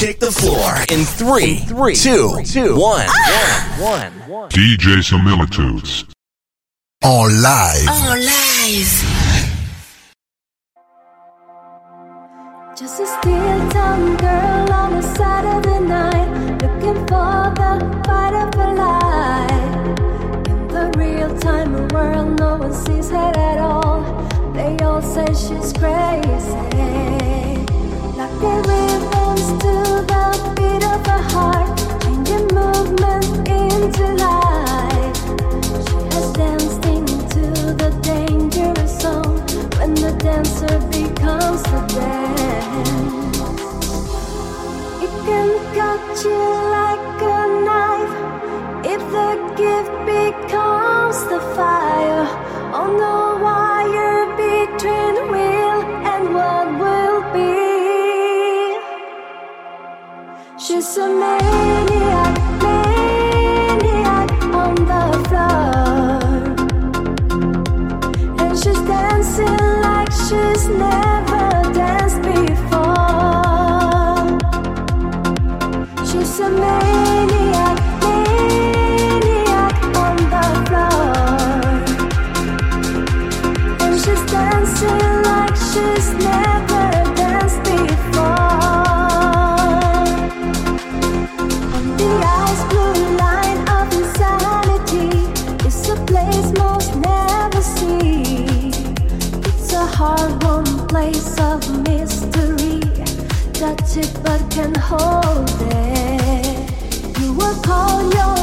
kick the floor in three, three, two, two, one, one, one. DJ Similitudes. En live. En live. Just a steel town girl on a Saturday night, looking for the fight of her life. In the real time world, no one sees her at all. They all say she's crazy. Becomes the dance. It can cut you like a knife if the gift becomes the fire on the wire between will She's a maniac, maniac on the floor. And she's dancing like she's never can hold it. You will call your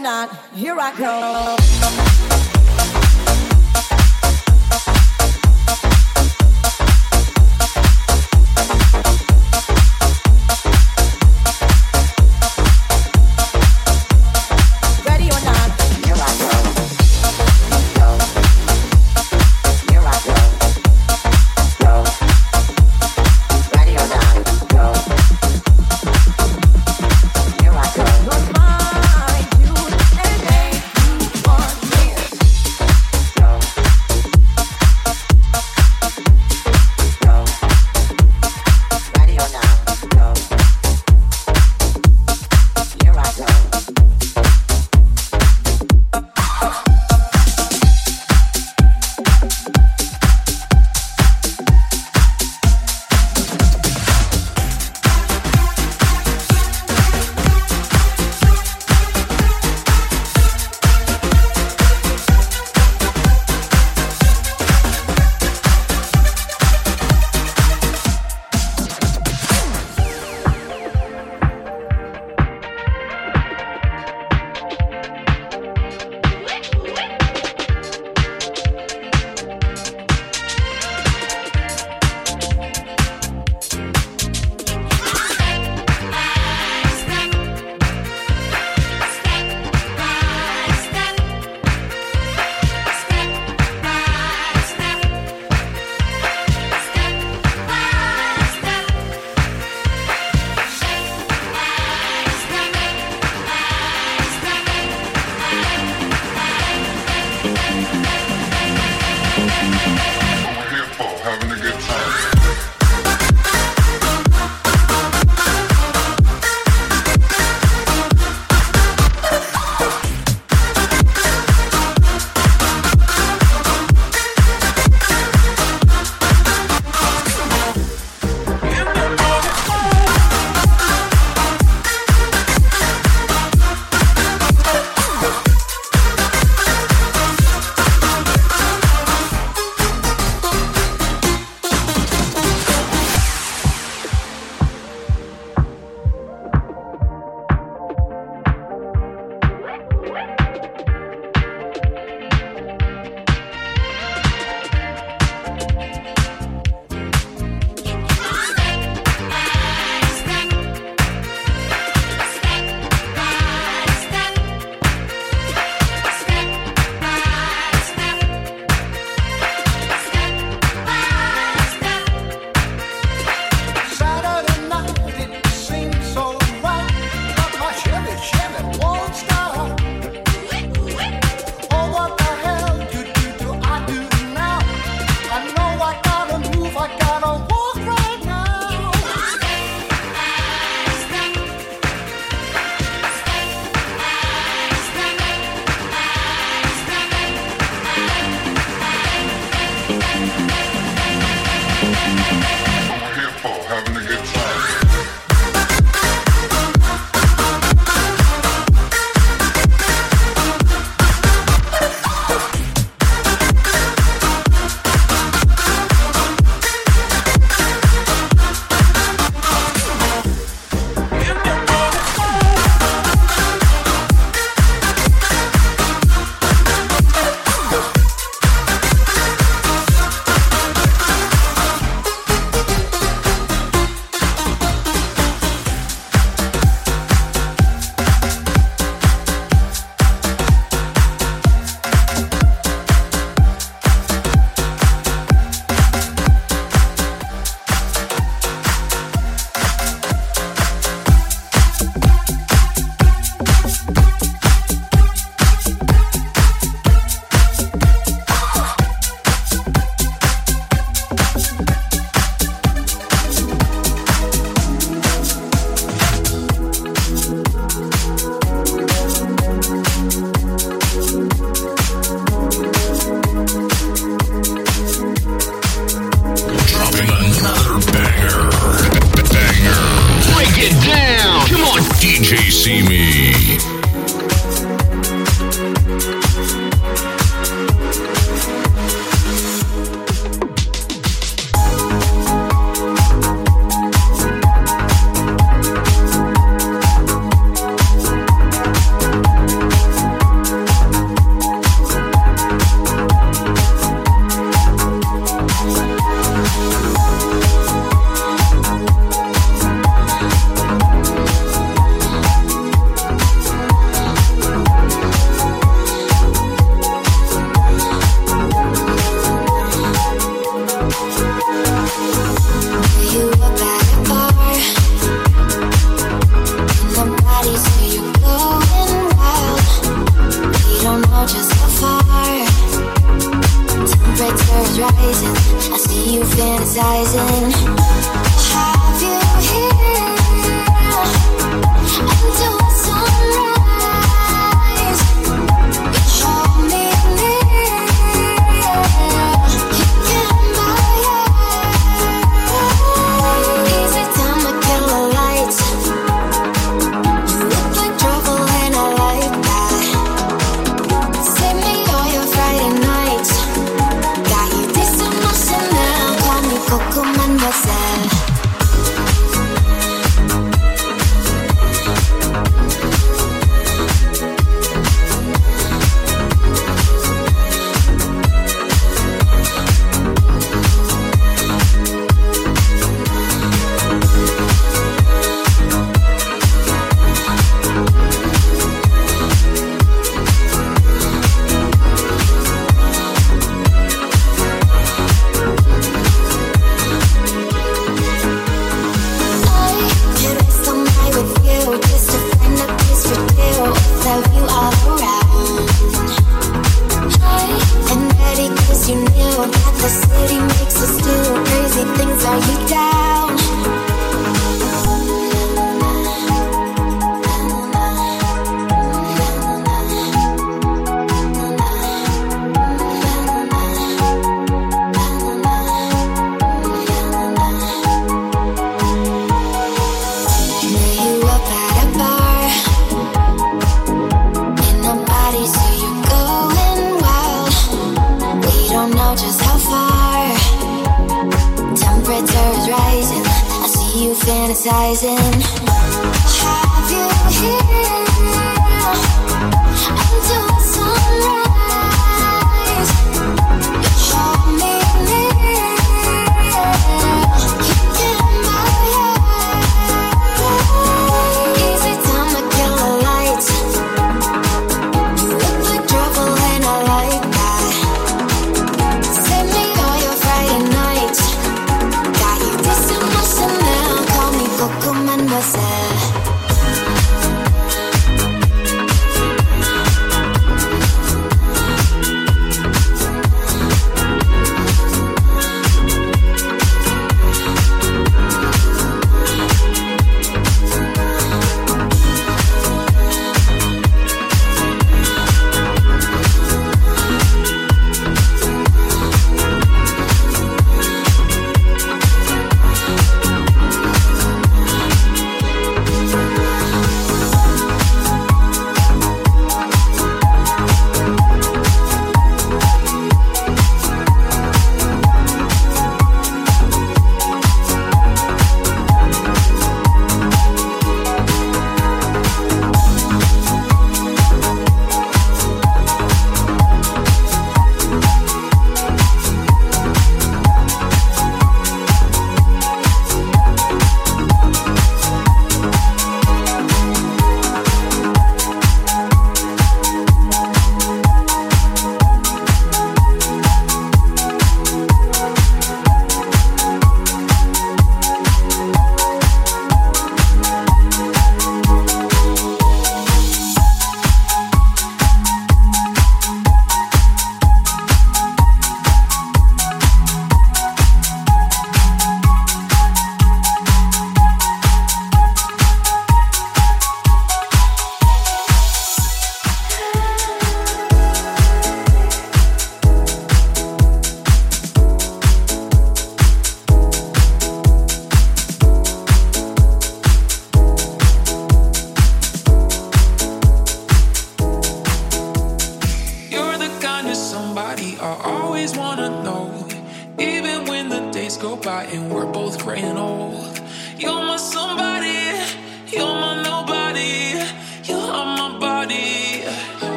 having a good time.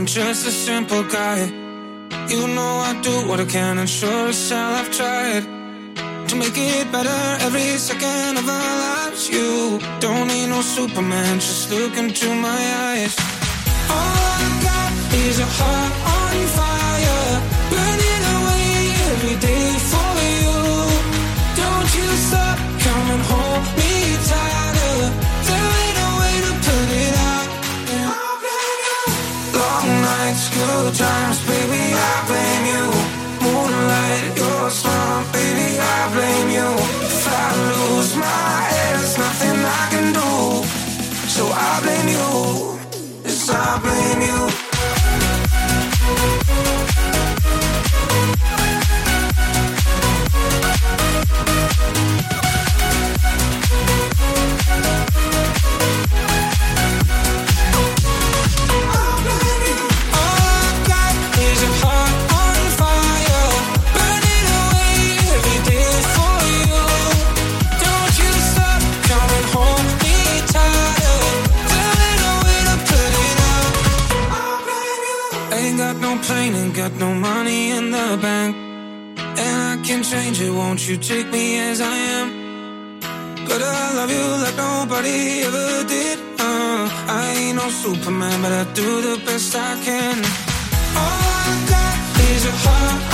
I'm just a simple guy. You know I do what I can, and sure as hell I've tried to make it better every second of our lives. You don't need no Superman, just look into my eyes. All I got is a heart on fire, burning away every day for you. Don't you stop, come and hold me tight. times, baby, I blame you. Moonlight, you're a storm. baby, I blame you. If I lose my head, there's nothing I can do. So I blame you. Yes, I blame you. you take me as I am. But I love you like nobody ever did. Uh, I ain't no Superman, but I do the best I can. All I got is a heart.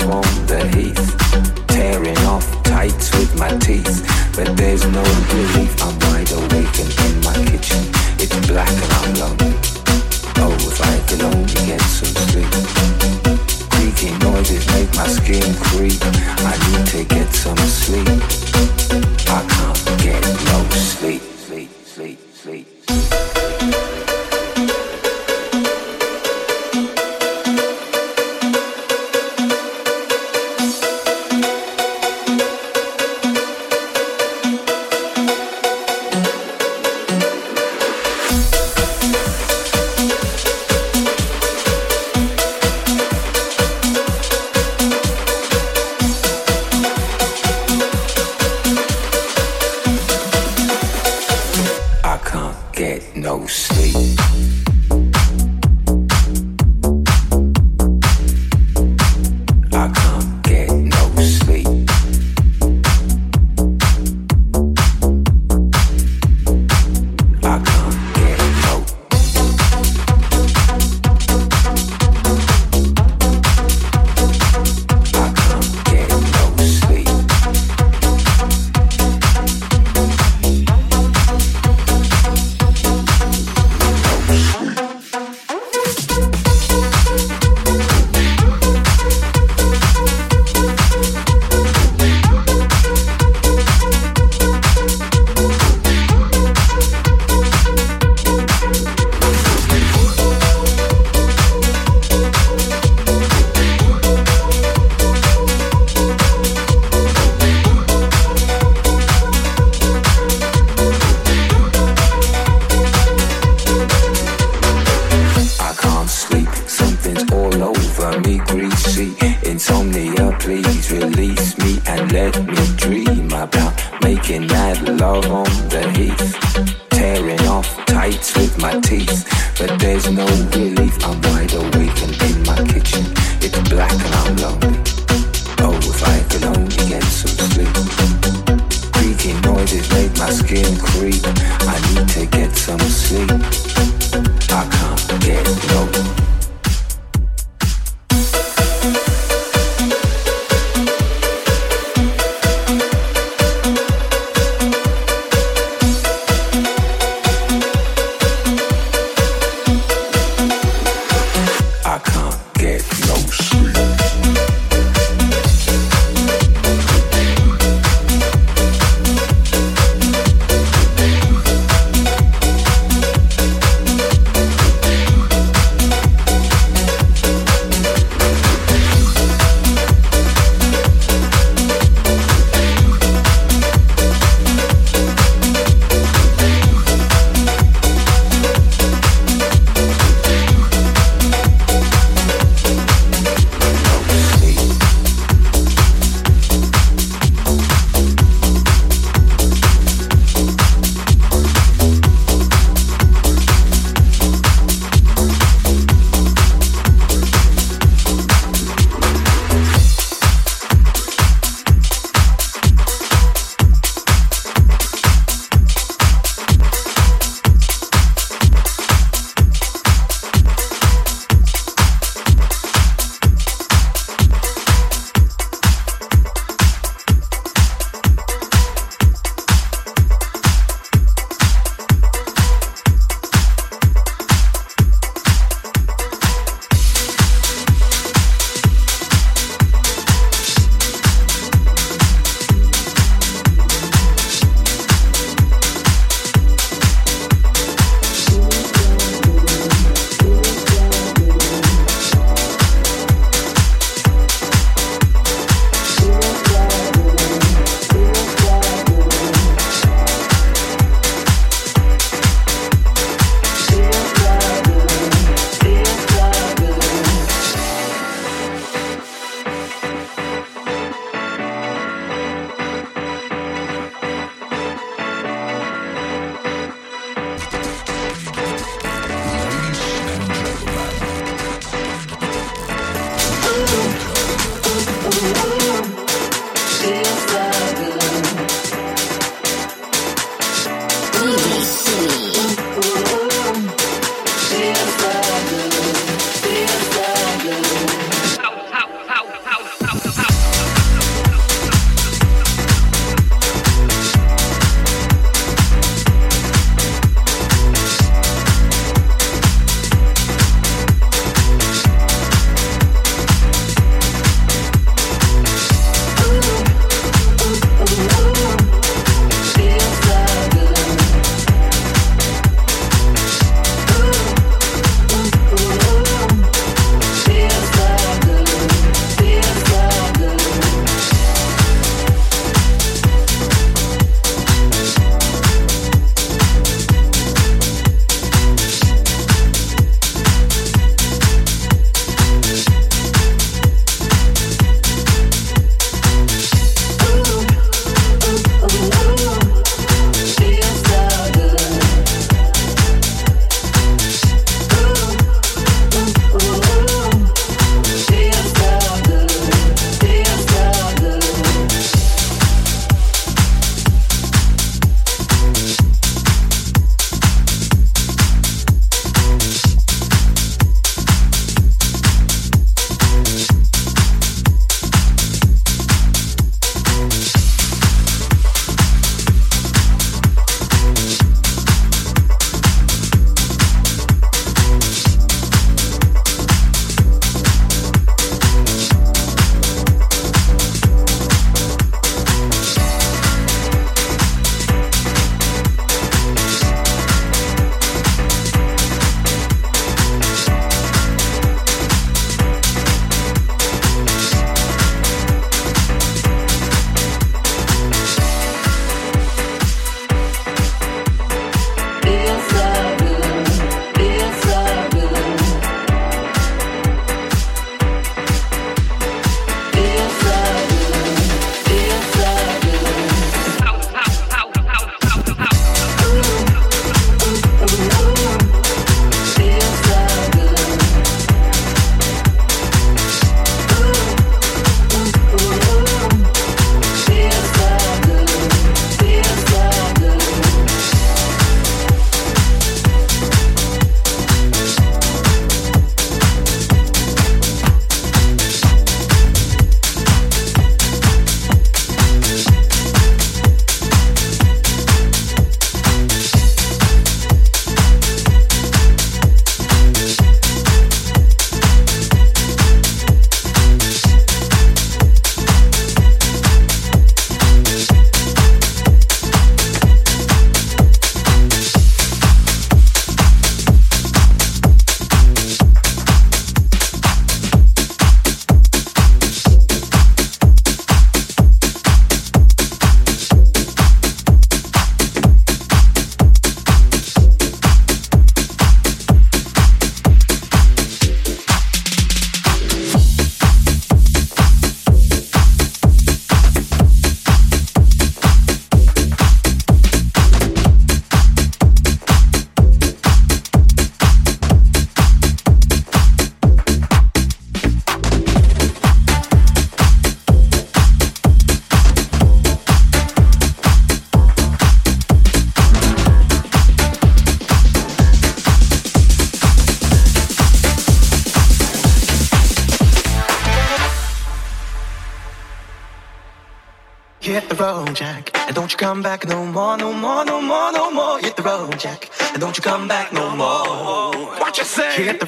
On the heath.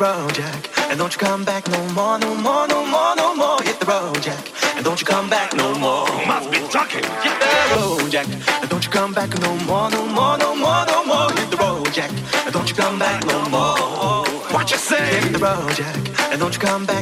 road, Jack. And don't you come back no more, no more, no more, no more. Hit the road, Jack. And don't you come back no more. You must be talking. Hit the road, Jack. And don't you come back no more, no more, no more, no more. Hit the road, Jack. And don't you come back no more. What you say? Hit the road, Jack. And don't you come back.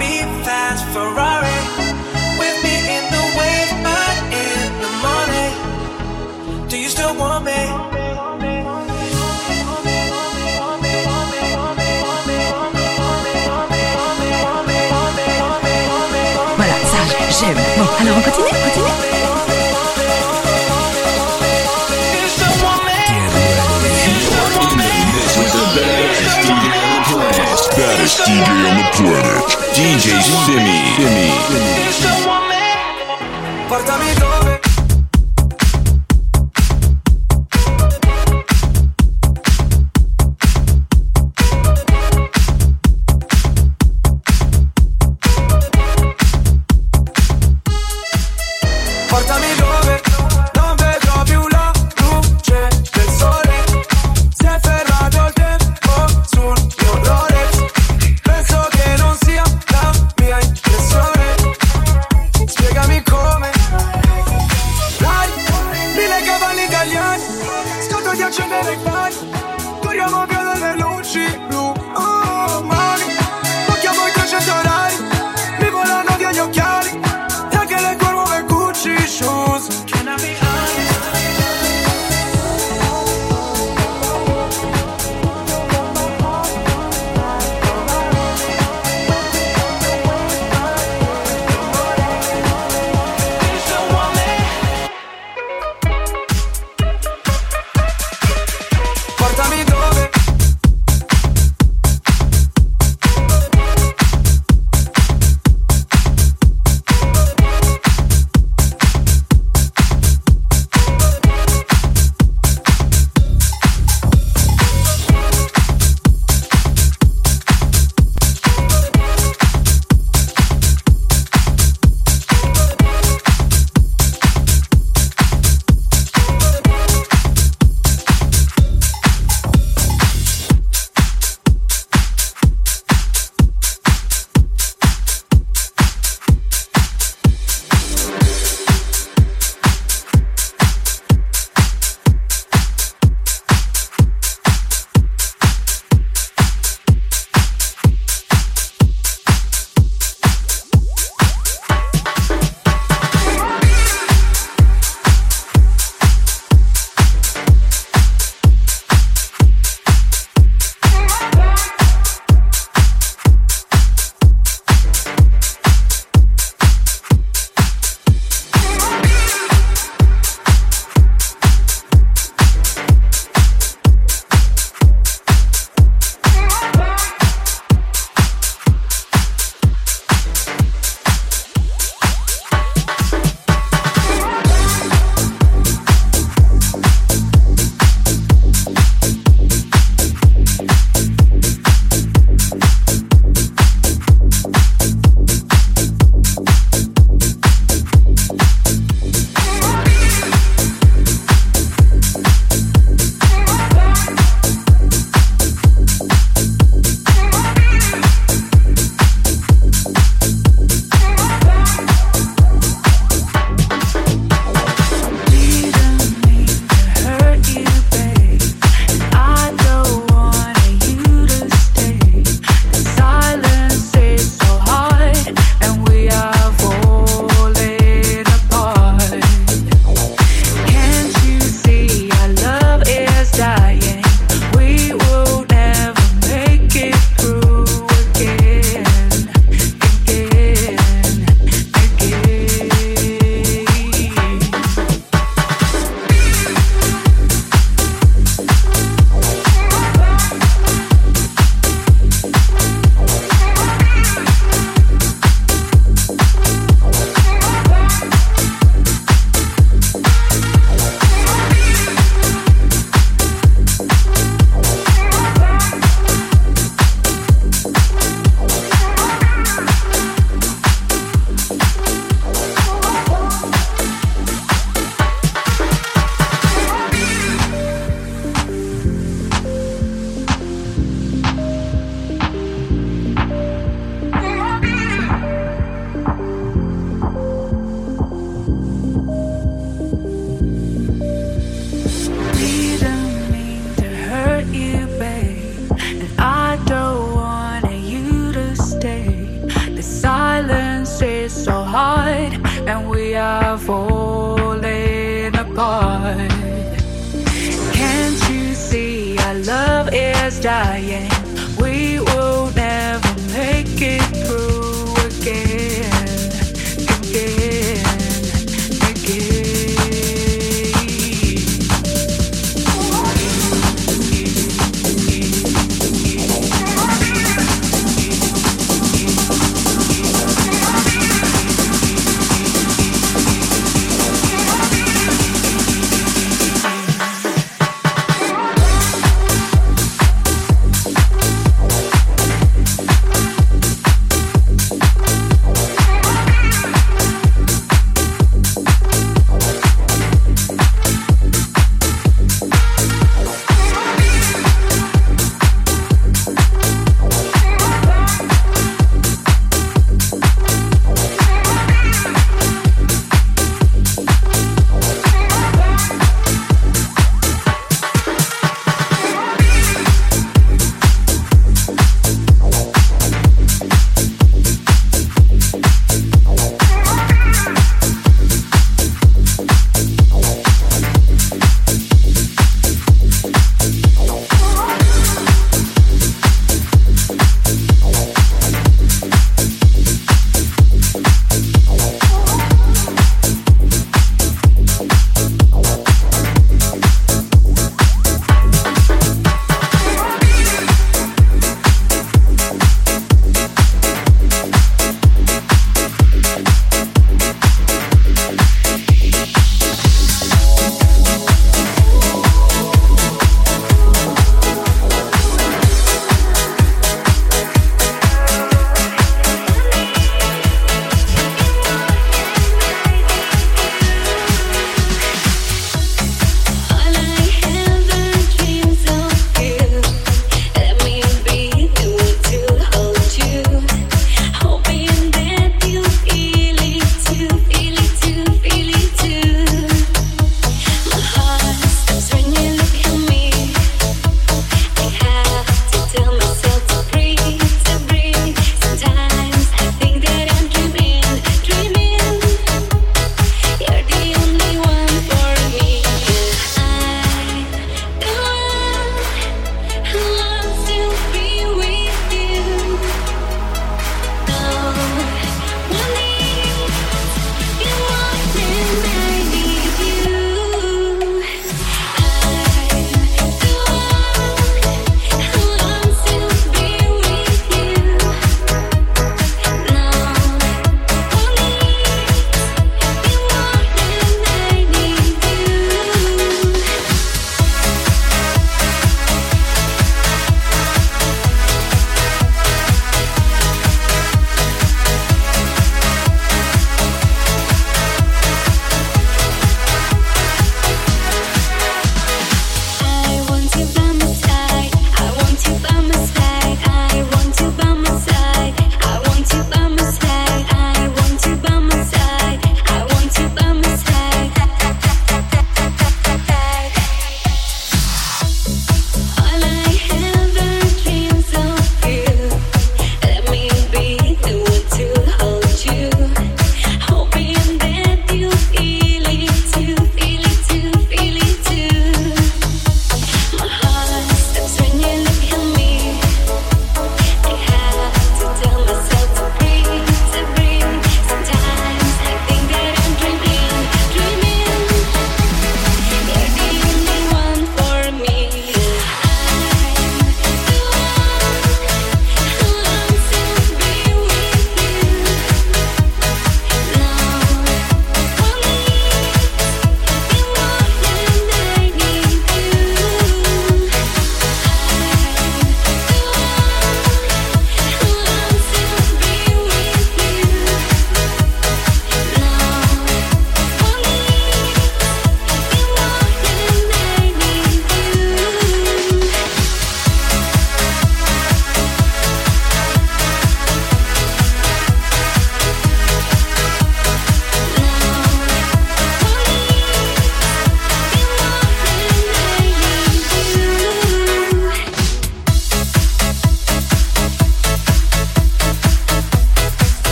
be fast, Ferrari. DJ on the planet. DJ Simi. Simi.